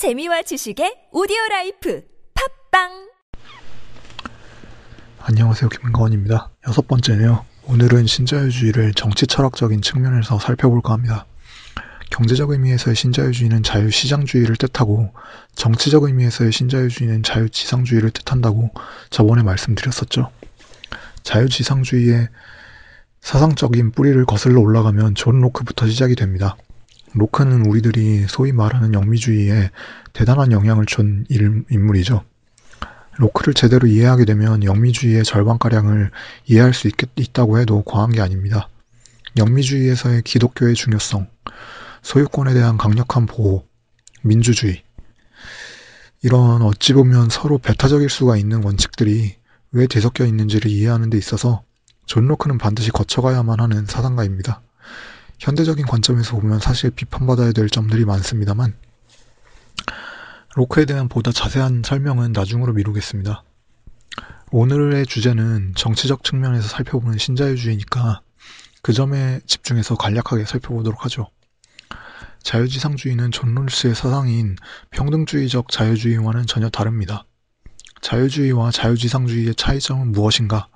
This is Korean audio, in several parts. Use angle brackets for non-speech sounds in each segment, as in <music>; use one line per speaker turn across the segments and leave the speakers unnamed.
재미와 지식의 오디오 라이프 팟빵
안녕하세요. 김가원입니다. 여섯 번째네요. 오늘은 신자유주의를 정치 철학적인 측면에서 살펴볼까 합니다. 경제적 의미에서의 신자유주의는 자유시장주의를 뜻하고 정치적 의미에서의 신자유주의는 자유지상주의를 뜻한다고 저번에 말씀드렸었죠. 자유지상주의의 사상적인 뿌리를 거슬러 올라가면 존 로크부터 시작이 됩니다. 로크는 우리들이 소위 말하는 영미주의에 대단한 영향을 준 인물이죠. 로크를 제대로 이해하게 되면 영미주의의 절반가량을 이해할 수 있, 있다고 해도 과한 게 아닙니다. 영미주의에서의 기독교의 중요성, 소유권에 대한 강력한 보호, 민주주의, 이런 어찌 보면 서로 배타적일 수가 있는 원칙들이 왜 뒤섞여 있는지를 이해하는 데 있어서 존 로크는 반드시 거쳐가야만 하는 사상가입니다. 현대적인 관점에서 보면 사실 비판받아야 될 점들이 많습니다만 로크에 대한 보다 자세한 설명은 나중으로 미루겠습니다. 오늘의 주제는 정치적 측면에서 살펴보는 신자유주의니까 그 점에 집중해서 간략하게 살펴보도록 하죠. 자유지상주의는 존 롤스의 사상인 평등주의적 자유주의와는 전혀 다릅니다. 자유주의와 자유지상주의의 차이점은 무엇인가?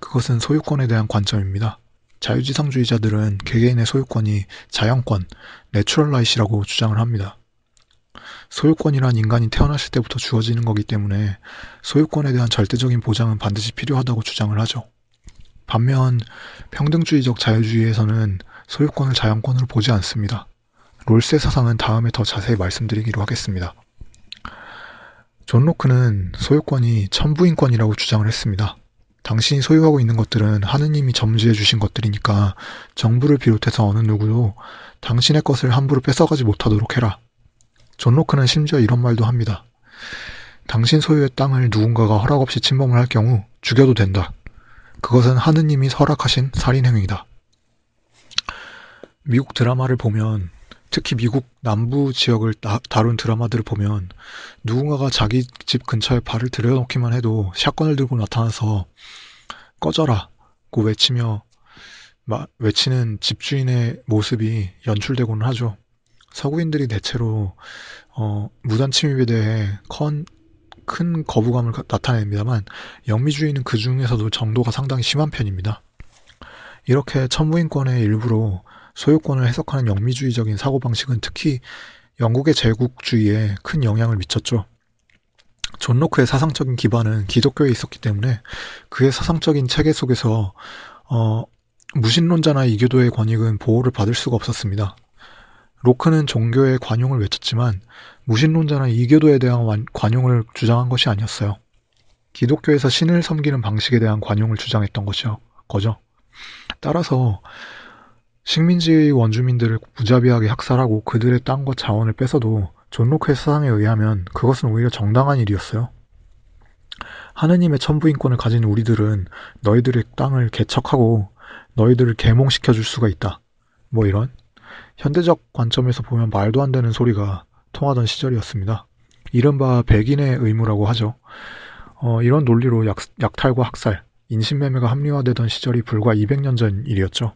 그것은 소유권에 대한 관점입니다. 자유지상주의자들은 개개인의 소유권이 자연권, 내추럴라이시라고 주장을 합니다. 소유권이란 인간이 태어났을 때부터 주어지는 거기 때문에 소유권에 대한 절대적인 보장은 반드시 필요하다고 주장을 하죠. 반면 평등주의적 자유주의에서는 소유권을 자연권으로 보지 않습니다. 롤스의 사상은 다음에 더 자세히 말씀드리기로 하겠습니다. 존 로크는 소유권이 천부인권이라고 주장을 했습니다. 당신이 소유하고 있는 것들은 하느님이 점지해 주신 것들이니까 정부를 비롯해서 어느 누구도 당신의 것을 함부로 뺏어가지 못하도록 해라. 존 로크는 심지어 이런 말도 합니다. 당신 소유의 땅을 누군가가 허락 없이 침범을 할 경우 죽여도 된다. 그것은 하느님이 허락하신 살인행위이다. 미국 드라마를 보면 특히 미국 남부 지역을 다룬 드라마들을 보면 누군가가 자기 집 근처에 발을 들여놓기만 해도 샷건을 들고 나타나서 꺼져라 고 외치며 외치는 집주인의 모습이 연출되고는 하죠. 서구인들이 대체로 어, 무단 침입에 대해 컨, 큰 거부감을 나타냅니다만 영미주의는 그 중에서도 정도가 상당히 심한 편입니다. 이렇게 천부인권의 일부로 소유권을 해석하는 영미주의적인 사고방식은 특히 영국의 제국주의에 큰 영향을 미쳤죠. 존 로크의 사상적인 기반은 기독교에 있었기 때문에 그의 사상적인 체계 속에서 어, 무신론자나 이교도의 권익은 보호를 받을 수가 없었습니다. 로크는 종교의 관용을 외쳤지만 무신론자나 이교도에 대한 관용을 주장한 것이 아니었어요. 기독교에서 신을 섬기는 방식에 대한 관용을 주장했던 것이요. 거죠. 따라서 식민지 원주민들을 무자비하게 학살하고 그들의 땅과 자원을 뺏어도 존 로크의 사상에 의하면 그것은 오히려 정당한 일이었어요. 하느님의 천부인권을 가진 우리들은 너희들의 땅을 개척하고 너희들을 계몽시켜 줄 수가 있다. 뭐 이런 현대적 관점에서 보면 말도 안 되는 소리가 통하던 시절이었습니다. 이른바 백인의 의무라고 하죠. 어, 이런 논리로 약, 약탈과 학살, 인신매매가 합리화되던 시절이 불과 200년 전 일이었죠.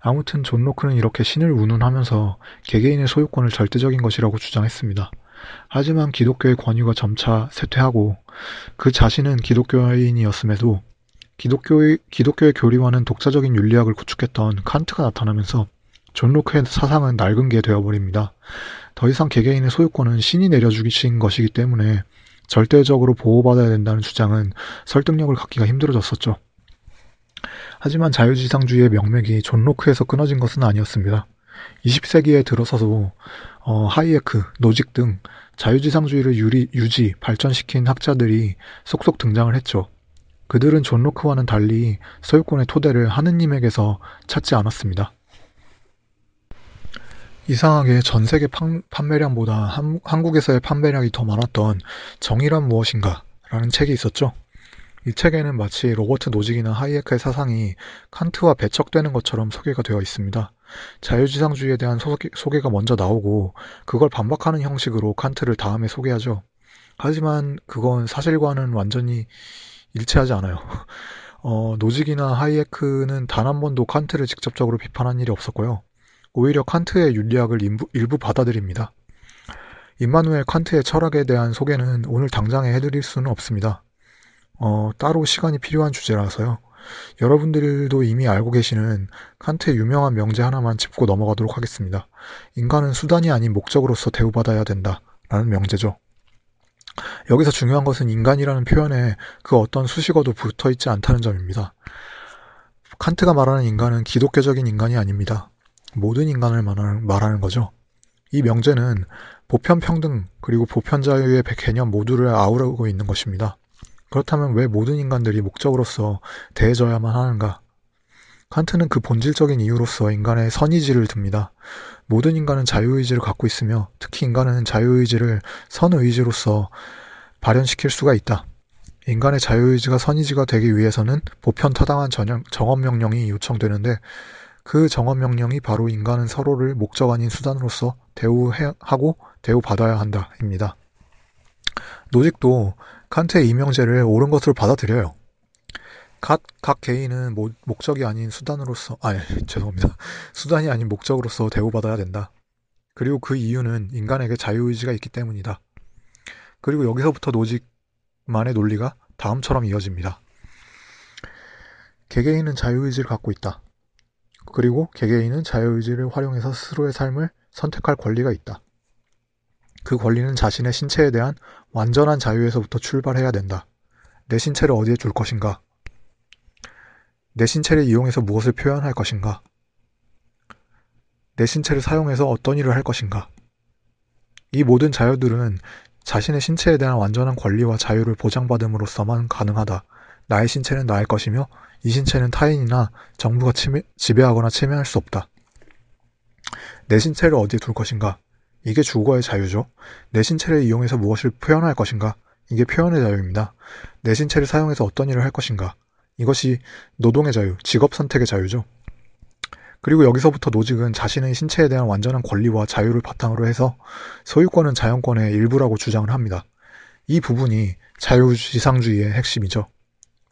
아무튼 존 로크는 이렇게 신을 운운하면서 개개인의 소유권을 절대적인 것이라고 주장했습니다. 하지만 기독교의 권위가 점차 쇠퇴하고 그 자신은 기독교인이었음에도 기독교의, 기독교의 교리와는 독자적인 윤리학을 구축했던 칸트가 나타나면서 존 로크의 사상은 낡은 게 되어버립니다. 더 이상 개개인의 소유권은 신이 내려주신 것이기 때문에 절대적으로 보호받아야 된다는 주장은 설득력을 갖기가 힘들어졌었죠. 하지만 자유지상주의의 명맥이 존 로크에서 끊어진 것은 아니었습니다. 20세기에 들어서도 어, 하이에크, 노직 등 자유지상주의를 유리, 유지, 발전시킨 학자들이 속속 등장을 했죠. 그들은 존 로크와는 달리 소유권의 토대를 하느님에게서 찾지 않았습니다. 이상하게 전 세계 판, 판매량보다 한, 한국에서의 판매량이 더 많았던 정의란 무엇인가 라는 책이 있었죠. 이 책에는 마치 로버트 노직이나 하이에크의 사상이 칸트와 배척되는 것처럼 소개가 되어 있습니다. 자유지상주의에 대한 소개, 소개가 먼저 나오고 그걸 반박하는 형식으로 칸트를 다음에 소개하죠. 하지만 그건 사실과는 완전히 일치하지 않아요. <laughs> 어, 노직이나 하이에크는 단 한 번도 칸트를 직접적으로 비판한 일이 없었고요. 오히려 칸트의 윤리학을 일부, 일부 받아들입니다. 임마누엘 칸트의 철학에 대한 소개는 오늘 당장에 해드릴 수는 없습니다. 어, 따로 시간이 필요한 주제라서요. 여러분들도 이미 알고 계시는 칸트의 유명한 명제 하나만 짚고 넘어가도록 하겠습니다. 인간은 수단이 아닌 목적으로서 대우받아야 된다. 라는 명제죠. 여기서 중요한 것은 인간이라는 표현에 그 어떤 수식어도 붙어 있지 않다는 점입니다. 칸트가 말하는 인간은 기독교적인 인간이 아닙니다. 모든 인간을 말하는, 거죠. 이 명제는 보편 평등 그리고 보편 자유의 개념 모두를 아우르고 있는 것입니다. 그렇다면 왜 모든 인간들이 목적으로서 대해져야만 하는가? 칸트는 그 본질적인 이유로서 인간의 선의지를 듭니다. 모든 인간은 자유의지를 갖고 있으며 특히 인간은 자유의지를 선의지로서 발현시킬 수가 있다. 인간의 자유의지가 선의지가 되기 위해서는 보편 타당한 정언명령이 요청되는데 그 정언명령이 바로 인간은 서로를 목적 아닌 수단으로서 대우하고 대우받아야 한다입니다. 노직도 칸트의 이명제를 옳은 것으로 받아들여요. 각, 각 개인은 모, 목적이 아닌 수단으로서, 아, 죄송합니다. <laughs> 수단이 아닌 목적으로서 대우받아야 된다. 그리고 그 이유는 인간에게 자유의지가 있기 때문이다. 그리고 여기서부터 노직만의 논리가 다음처럼 이어집니다. 개개인은 자유의지를 갖고 있다. 그리고 개개인은 자유의지를 활용해서 스스로의 삶을 선택할 권리가 있다. 그 권리는 자신의 신체에 대한 완전한 자유에서부터 출발해야 된다. 내 신체를 어디에 둘 것인가? 내 신체를 이용해서 무엇을 표현할 것인가? 내 신체를 사용해서 어떤 일을 할 것인가? 이 모든 자유들은 자신의 신체에 대한 완전한 권리와 자유를 보장받음으로써만 가능하다. 나의 신체는 나의 것이며 이 신체는 타인이나 정부가 침해, 지배하거나 침해할 수 없다. 내 신체를 어디에 둘 것인가? 이게 주거의 자유죠. 내 신체를 이용해서 무엇을 표현할 것인가? 이게 표현의 자유입니다. 내 신체를 사용해서 어떤 일을 할 것인가? 이것이 노동의 자유, 직업 선택의 자유죠. 그리고 여기서부터 노직은 자신의 신체에 대한 완전한 권리와 자유를 바탕으로 해서 소유권은 자연권의 일부라고 주장을 합니다. 이 부분이 자유지상주의의 핵심이죠.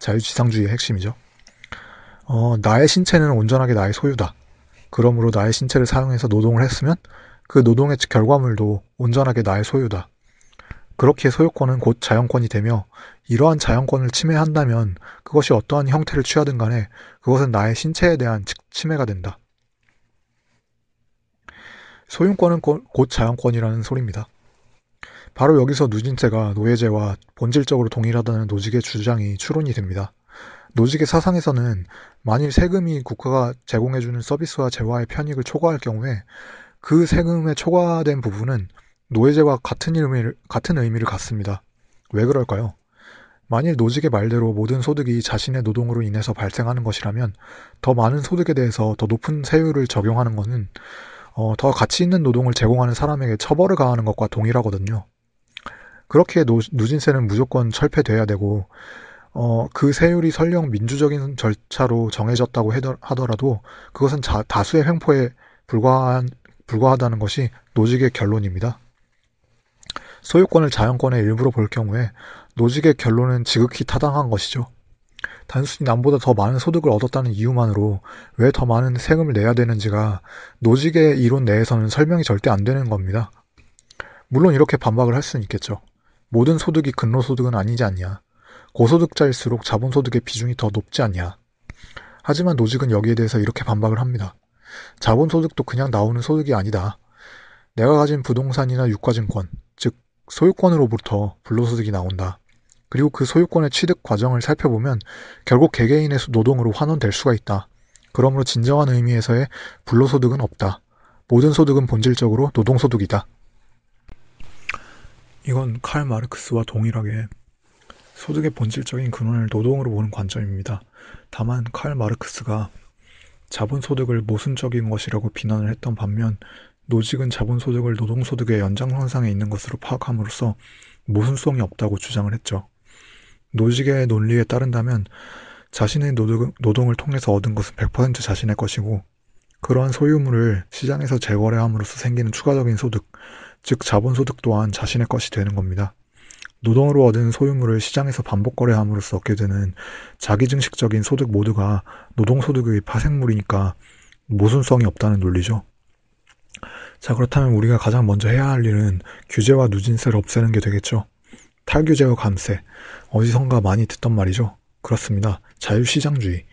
자유지상주의의 핵심이죠. 어, 나의 신체는 온전하게 나의 소유다. 그러므로 나의 신체를 사용해서 노동을 했으면 그 노동의 결과물도 온전하게 나의 소유다. 그렇게 소유권은 곧 자연권이 되며 이러한 자연권을 침해한다면 그것이 어떠한 형태를 취하든 간에 그것은 나의 신체에 대한 침해가 된다. 소유권은 곧 자연권이라는 소리입니다. 바로 여기서 누진세가 노예제와 본질적으로 동일하다는 노직의 주장이 추론이 됩니다. 노직의 사상에서는 만일 세금이 국가가 제공해주는 서비스와 재화의 편익을 초과할 경우에 그 세금에 초과된 부분은 노예제와 같은 의미를, 같은 의미를 갖습니다. 왜 그럴까요? 만일 노직의 말대로 모든 소득이 자신의 노동으로 인해서 발생하는 것이라면 더 많은 소득에 대해서 더 높은 세율을 적용하는 것은 어, 더 가치 있는 노동을 제공하는 사람에게 처벌을 가하는 것과 동일하거든요. 그렇게 노, 누진세는 무조건 철폐돼야 되고 어, 그 세율이 설령 민주적인 절차로 정해졌다고 하더라도 그것은 자, 다수의 횡포에 불과한 불과하다는 것이 노직의 결론입니다. 소유권을 자연권의 일부로 볼 경우에 노직의 결론은 지극히 타당한 것이죠. 단순히 남보다 더 많은 소득을 얻었다는 이유만으로 왜 더 많은 세금을 내야 되는지가 노직의 이론 내에서는 설명이 절대 안 되는 겁니다. 물론 이렇게 반박을 할 수는 있겠죠. 모든 소득이 근로소득은 아니지 않냐. 고소득자일수록 자본소득의 비중이 더 높지 않냐. 하지만 노직은 여기에 대해서 이렇게 반박을 합니다. 자본소득도 그냥 나오는 소득이 아니다. 내가 가진 부동산이나 유가증권, 즉 소유권으로부터 불로소득이 나온다. 그리고 그 소유권의 취득 과정을 살펴보면 결국 개개인의 노동으로 환원될 수가 있다. 그러므로 진정한 의미에서의 불로소득은 없다. 모든 소득은 본질적으로 노동소득이다. 이건 칼 마르크스와 동일하게 소득의 본질적인 근원을 노동으로 보는 관점입니다. 다만 칼 마르크스가 자본소득을 모순적인 것이라고 비난을 했던 반면 노직은 자본소득을 노동소득의 연장선상에 있는 것으로 파악함으로써 모순성이 없다고 주장을 했죠. 노직의 논리에 따른다면 자신의 노동, 을 통해서 얻은 것은 100% 자신의 것이고 그러한 소유물을 시장에서 재거래함으로써 생기는 추가적인 소득, 즉 자본소득 또한 자신의 것이 되는 겁니다. 노동으로 얻은 소유물을 시장에서 반복 거래함으로써 얻게 되는 자기증식적인 소득 모두가 노동소득의 파생물이니까 모순성이 없다는 논리죠. 자, 그렇다면 우리가 가장 먼저 해야 할 일은 규제와 누진세를 없애는 게 되겠죠. 탈규제와 감세. 어디선가 많이 듣던 말이죠. 그렇습니다. 자유시장주의.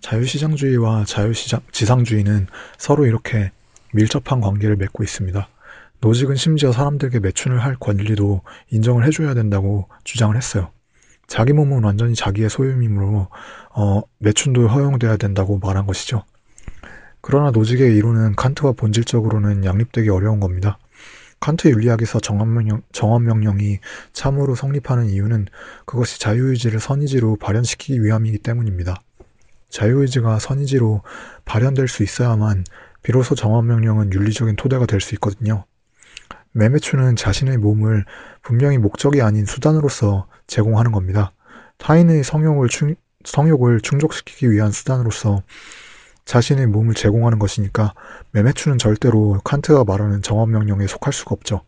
자유시장주의와 자유지상주의는 서로 이렇게 밀접한 관계를 맺고 있습니다. 노직은 심지어 사람들에게 매춘을 할 권리도 인정을 해줘야 된다고 주장을 했어요. 자기 몸은 완전히 자기의 소유이므로 어, 매춘도 허용돼야 된다고 말한 것이죠. 그러나 노직의 이론은 칸트와 본질적으로는 양립되기 어려운 겁니다. 칸트 윤리학에서 정언명령, 정언명령이 참으로 성립하는 이유는 그것이 자유의지를 선의지로 발현시키기 위함이기 때문입니다. 자유의지가 선의지로 발현될 수 있어야만 비로소 정언명령은 윤리적인 토대가 될 수 있거든요. 매매추는 자신의 몸을 분명히 목적이 아닌 수단으로서 제공하는 겁니다. 타인의 성욕을, 충, 성욕을 충족시키기 위한 수단으로서 자신의 몸을 제공하는 것이니까 매매추는 절대로 칸트가 말하는 정언명령에 속할 수가 없죠.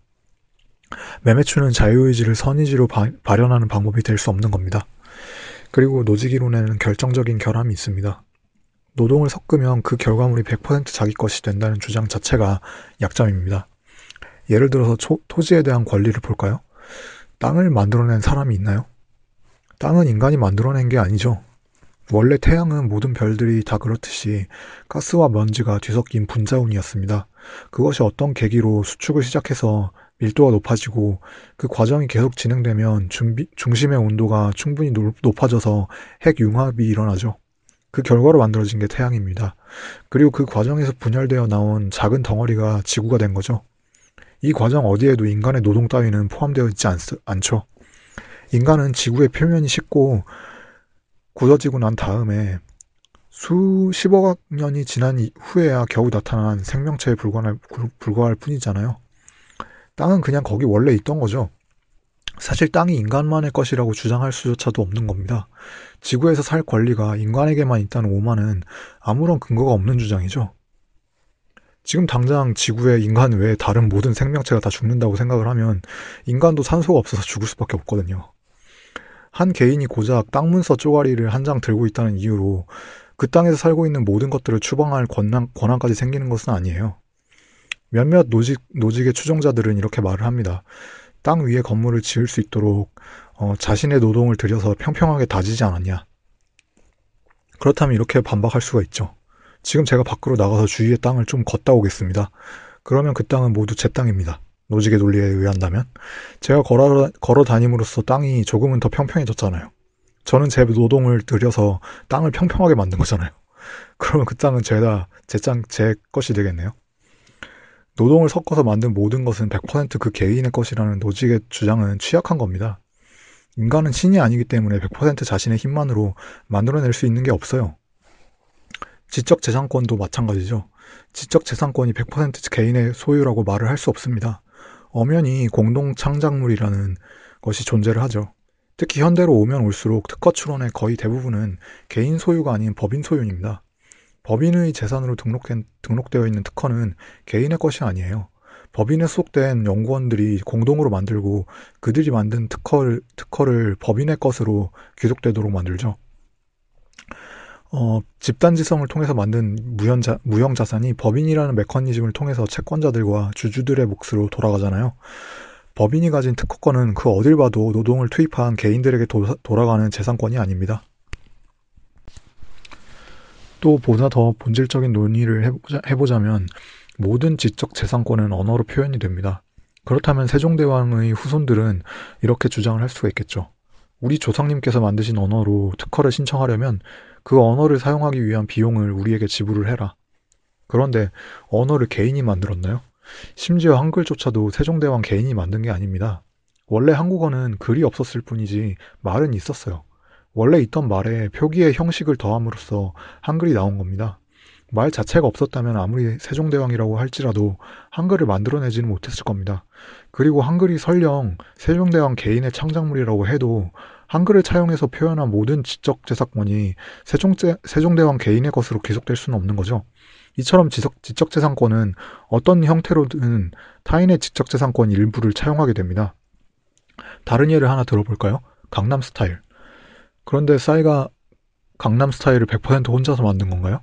매매추는 자유의지를 선의지로 바, 발현하는 방법이 될 수 없는 겁니다. 그리고 노직이론에는 결정적인 결함이 있습니다. 노동을 섞으면 그 결과물이 100% 자기 것이 된다는 주장 자체가 약점입니다. 예를 들어서 초, 토지에 대한 권리를 볼까요? 땅을 만들어낸 사람이 있나요? 땅은 인간이 만들어낸 게 아니죠. 원래 태양은 모든 별들이 다 그렇듯이 가스와 먼지가 뒤섞인 분자운이었습니다. 그것이 어떤 계기로 수축을 시작해서 밀도가 높아지고 그 과정이 계속 진행되면 준비, 중심의 온도가 충분히 높아져서 핵융합이 일어나죠. 그 결과로 만들어진 게 태양입니다. 그리고 그 과정에서 분열되어 나온 작은 덩어리가 지구가 된 거죠. 이 과정 어디에도 인간의 노동 따위는 포함되어 있지 않, 않죠. 인간은 지구의 표면이 식고 굳어지고 난 다음에 수십억 년이 지난 후에야 겨우 나타난 생명체에 불과할, 불과할 뿐이잖아요. 땅은 그냥 거기 원래 있던 거죠. 사실 땅이 인간만의 것이라고 주장할 수조차도 없는 겁니다. 지구에서 살 권리가 인간에게만 있다는 오만은 아무런 근거가 없는 주장이죠. 지금 당장 지구에 인간 외에 다른 모든 생명체가 다 죽는다고 생각을 하면 인간도 산소가 없어서 죽을 수밖에 없거든요. 한 개인이 고작 땅 문서 쪼가리를 한 장 들고 있다는 이유로 그 땅에서 살고 있는 모든 것들을 추방할 권한, 권한까지 생기는 것은 아니에요. 몇몇 노직, 노직의 추종자들은 이렇게 말을 합니다. 땅 위에 건물을 지을 수 있도록 어, 자신의 노동을 들여서 평평하게 다지지 않았냐. 그렇다면 이렇게 반박할 수가 있죠. 지금 제가 밖으로 나가서 주위의 땅을 좀 걷다 오겠습니다. 그러면 그 땅은 모두 제 땅입니다. 노직의 논리에 의한다면 제가 걸어, 걸어 다님으로써 땅이 조금은 더 평평해졌잖아요. 저는 제 노동을 들여서 땅을 평평하게 만든 거잖아요. <laughs> 그러면 그 땅은 제다 제 땅, 제 것이 되겠네요. 노동을 섞어서 만든 모든 것은 100%그 개인의 것이라는 노직의 주장은 취약한 겁니다. 인간은 신이 아니기 때문에 100% 자신의 힘만으로 만들어낼 수 있는 게 없어요. 지적재산권도 마찬가지죠. 지적재산권이 100% 개인의 소유라고 말을 할 수 없습니다. 엄연히 공동창작물이라는 것이 존재를 하죠. 특히 현대로 오면 올수록 특허 출원의 거의 대부분은 개인 소유가 아닌 법인 소유입니다. 법인의 재산으로 등록된, 등록되어 있는 특허는 개인의 것이 아니에요. 법인에 소속된 연구원들이 공동으로 만들고 그들이 만든 특허를, 특허를 법인의 것으로 귀속되도록 만들죠. 어, 집단지성을 통해서 만든 무연자, 무형자산이 법인이라는 메커니즘을 통해서 채권자들과 주주들의 몫으로 돌아가잖아요. 법인이 가진 특허권은 그 어딜 봐도 노동을 투입한 개인들에게 도, 돌아가는 재산권이 아닙니다. 또 보다 더 본질적인 논의를 해보자, 해보자면 모든 지적 재산권은 언어로 표현이 됩니다. 그렇다면 세종대왕의 후손들은 이렇게 주장을 할 수가 있겠죠. 우리 조상님께서 만드신 언어로 특허를 신청하려면 그 언어를 사용하기 위한 비용을 우리에게 지불을 해라. 그런데 언어를 개인이 만들었나요? 심지어 한글조차도 세종대왕 개인이 만든 게 아닙니다. 원래 한국어는 글이 없었을 뿐이지 말은 있었어요. 원래 있던 말에 표기의 형식을 더함으로써 한글이 나온 겁니다. 말 자체가 없었다면 아무리 세종대왕이라고 할지라도 한글을 만들어내지는 못했을 겁니다. 그리고 한글이 설령 세종대왕 개인의 창작물이라고 해도 한글을 차용해서 표현한 모든 지적 재산권이 세종제, 세종대왕 개인의 것으로 계속될 수는 없는 거죠. 이처럼 지적, 지적재산권은 어떤 형태로든 타인의 지적재산권 일부를 차용하게 됩니다. 다른 예를 하나 들어볼까요? 강남 스타일. 그런데 싸이가 강남 스타일을 100% 혼자서 만든 건가요?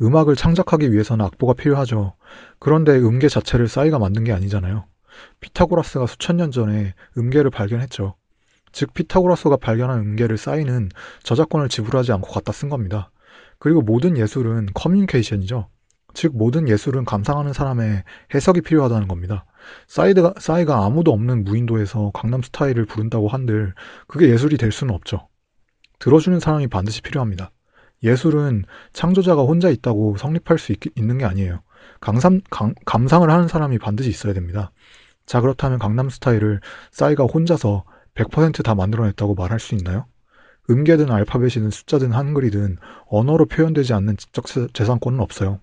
음악을 창작하기 위해서는 악보가 필요하죠. 그런데 음계 자체를 싸이가 만든 게 아니잖아요. 피타고라스가 수천 년 전에 음계를 발견했죠. 즉 피타고라스가 발견한 음계를 싸이는 저작권을 지불하지 않고 갖다 쓴 겁니다. 그리고 모든 예술은 커뮤니케이션이죠. 즉 모든 예술은 감상하는 사람의 해석이 필요하다는 겁니다. 싸이드가, 싸이가 아무도 없는 무인도에서 강남 스타일을 부른다고 한들 그게 예술이 될 수는 없죠. 들어주는 사람이 반드시 필요합니다. 예술은 창조자가 혼자 있다고 성립할 수 있, 는게 아니에요. 강삼, 강, 감상을 하는 사람이 반드시 있어야 됩니다. 자, 그렇다면 강남 스타일을 싸이가 혼자서 100%다 만들어냈다고 말할 수 있나요? 음계든 알파벳이든 숫자든 한글이든 언어로 표현되지 않는 지적 재산권은 없어요.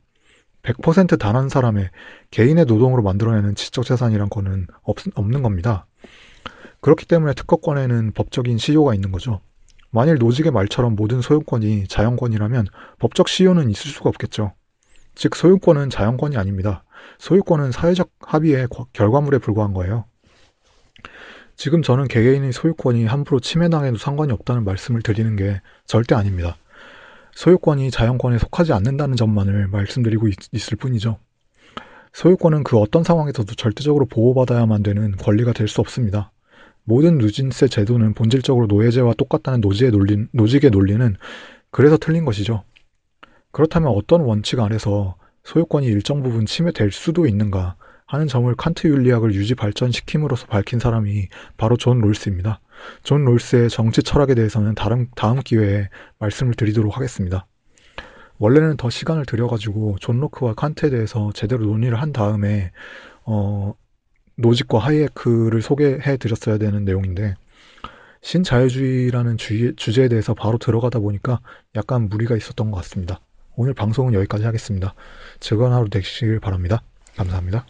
100% 단 한 사람의 개인의 노동으로 만들어내는 지적 재산이란 거는 없, 없는 겁니다. 그렇기 때문에 특허권에는 법적인 시효가 있는 거죠. 만일 노직의 말처럼 모든 소유권이 자연권이라면 법적 시효는 있을 수가 없겠죠. 즉 소유권은 자연권이 아닙니다. 소유권은 사회적 합의의 결과물에 불과한 거예요. 지금 저는 개개인의 소유권이 함부로 침해당해도 상관이 없다는 말씀을 드리는 게 절대 아닙니다. 소유권이 자연권에 속하지 않는다는 점만을 말씀드리고 있, 을 뿐이죠. 소유권은 그 어떤 상황에서도 절대적으로 보호받아야만 되는 권리가 될 수 없습니다. 모든 누진세 제도는 본질적으로 노예제와 똑같다는 노지의 논리, 노직의 논리는 그래서 틀린 것이죠. 그렇다면 어떤 원칙 아래서 소유권이 일정 부분 침해될 수도 있는가 하는 점을 칸트 윤리학을 유지 발전시킴으로써 밝힌 사람이 바로 존 롤스입니다. 존 롤스의 정치 철학에 대해서는 다른, 다음 기회에 말씀을 드리도록 하겠습니다. 원래는 더 시간을 들여가지고 존 로크와 칸트에 대해서 제대로 논의를 한 다음에 어, 노직과 하이에크를 소개해 드렸어야 되는 내용인데 신자유주의라는 주, 주제에 대해서 바로 들어가다 보니까 약간 무리가 있었던 것 같습니다. 오늘 방송은 여기까지 하겠습니다. 즐거운 하루 되시길 바랍니다. 감사합니다.